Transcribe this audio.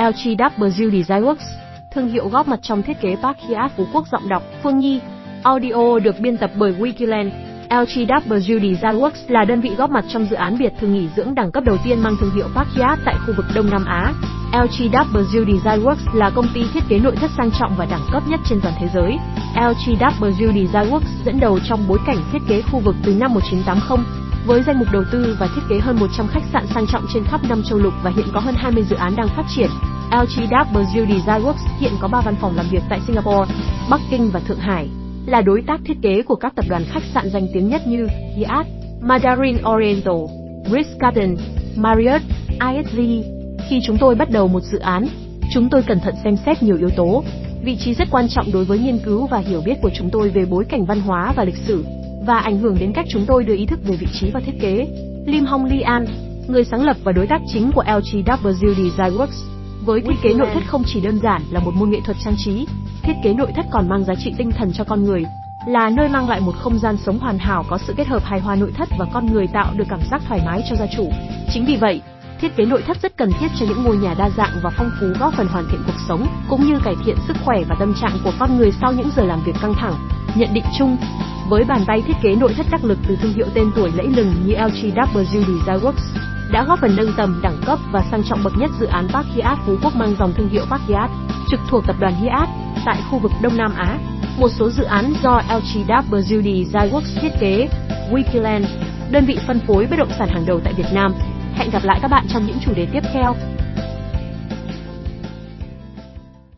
LGW Design Works, thương hiệu góp mặt trong thiết kế Park Phú Quốc giọng đọc Phương Nhi. Audio được biên tập bởi Wikiland. LGW Design Works là đơn vị góp mặt trong dự án biệt thự nghỉ dưỡng đẳng cấp đầu tiên mang thương hiệu Park tại khu vực Đông Nam Á. LGW Design Works là công ty thiết kế nội thất sang trọng và đẳng cấp nhất trên toàn thế giới. LGW Design Works dẫn đầu trong bối cảnh thiết kế khu vực từ năm 1980 với danh mục đầu tư và thiết kế hơn 100 khách sạn sang trọng trên khắp năm châu lục và hiện có hơn 20 dự án đang phát triển. LGW Design Works hiện có 3 văn phòng làm việc tại Singapore, Bắc Kinh và Thượng Hải, là đối tác thiết kế của các tập đoàn khách sạn danh tiếng nhất như Hyatt, Mandarin Oriental, Ritz-Carlton, Marriott, ISG. Khi chúng tôi bắt đầu một dự án, chúng tôi cẩn thận xem xét nhiều yếu tố. Vị trí rất quan trọng đối với nghiên cứu và hiểu biết của chúng tôi về bối cảnh văn hóa và lịch sử và ảnh hưởng đến cách chúng tôi đưa ý thức về vị trí và thiết kế. Lim Hong Li An, người sáng lập và đối tác chính của LGW Design Works, với thiết kế nội thất không chỉ đơn giản là một môn nghệ thuật trang trí, thiết kế nội thất còn mang giá trị tinh thần cho con người, là nơi mang lại một không gian sống hoàn hảo có sự kết hợp hài hòa nội thất và con người tạo được cảm giác thoải mái cho gia chủ. Chính vì vậy, thiết kế nội thất rất cần thiết cho những ngôi nhà đa dạng và phong phú góp phần hoàn thiện cuộc sống cũng như cải thiện sức khỏe và tâm trạng của con người sau những giờ làm việc căng thẳng. Nhận định chung, với bàn tay thiết kế nội thất đắc lực từ thương hiệu tên tuổi lẫy lừng như LGW Design Works, đã góp phần nâng tầm đẳng cấp và sang trọng bậc nhất dự án Park Hyatt Phú Quốc mang dòng thương hiệu Park Hyatt, trực thuộc tập đoàn Hyatt tại khu vực Đông Nam Á. Một số dự án do LGW Design Works thiết kế, Wikiland, đơn vị phân phối bất động sản hàng đầu tại Việt Nam. Hẹn gặp lại các bạn trong những chủ đề tiếp theo.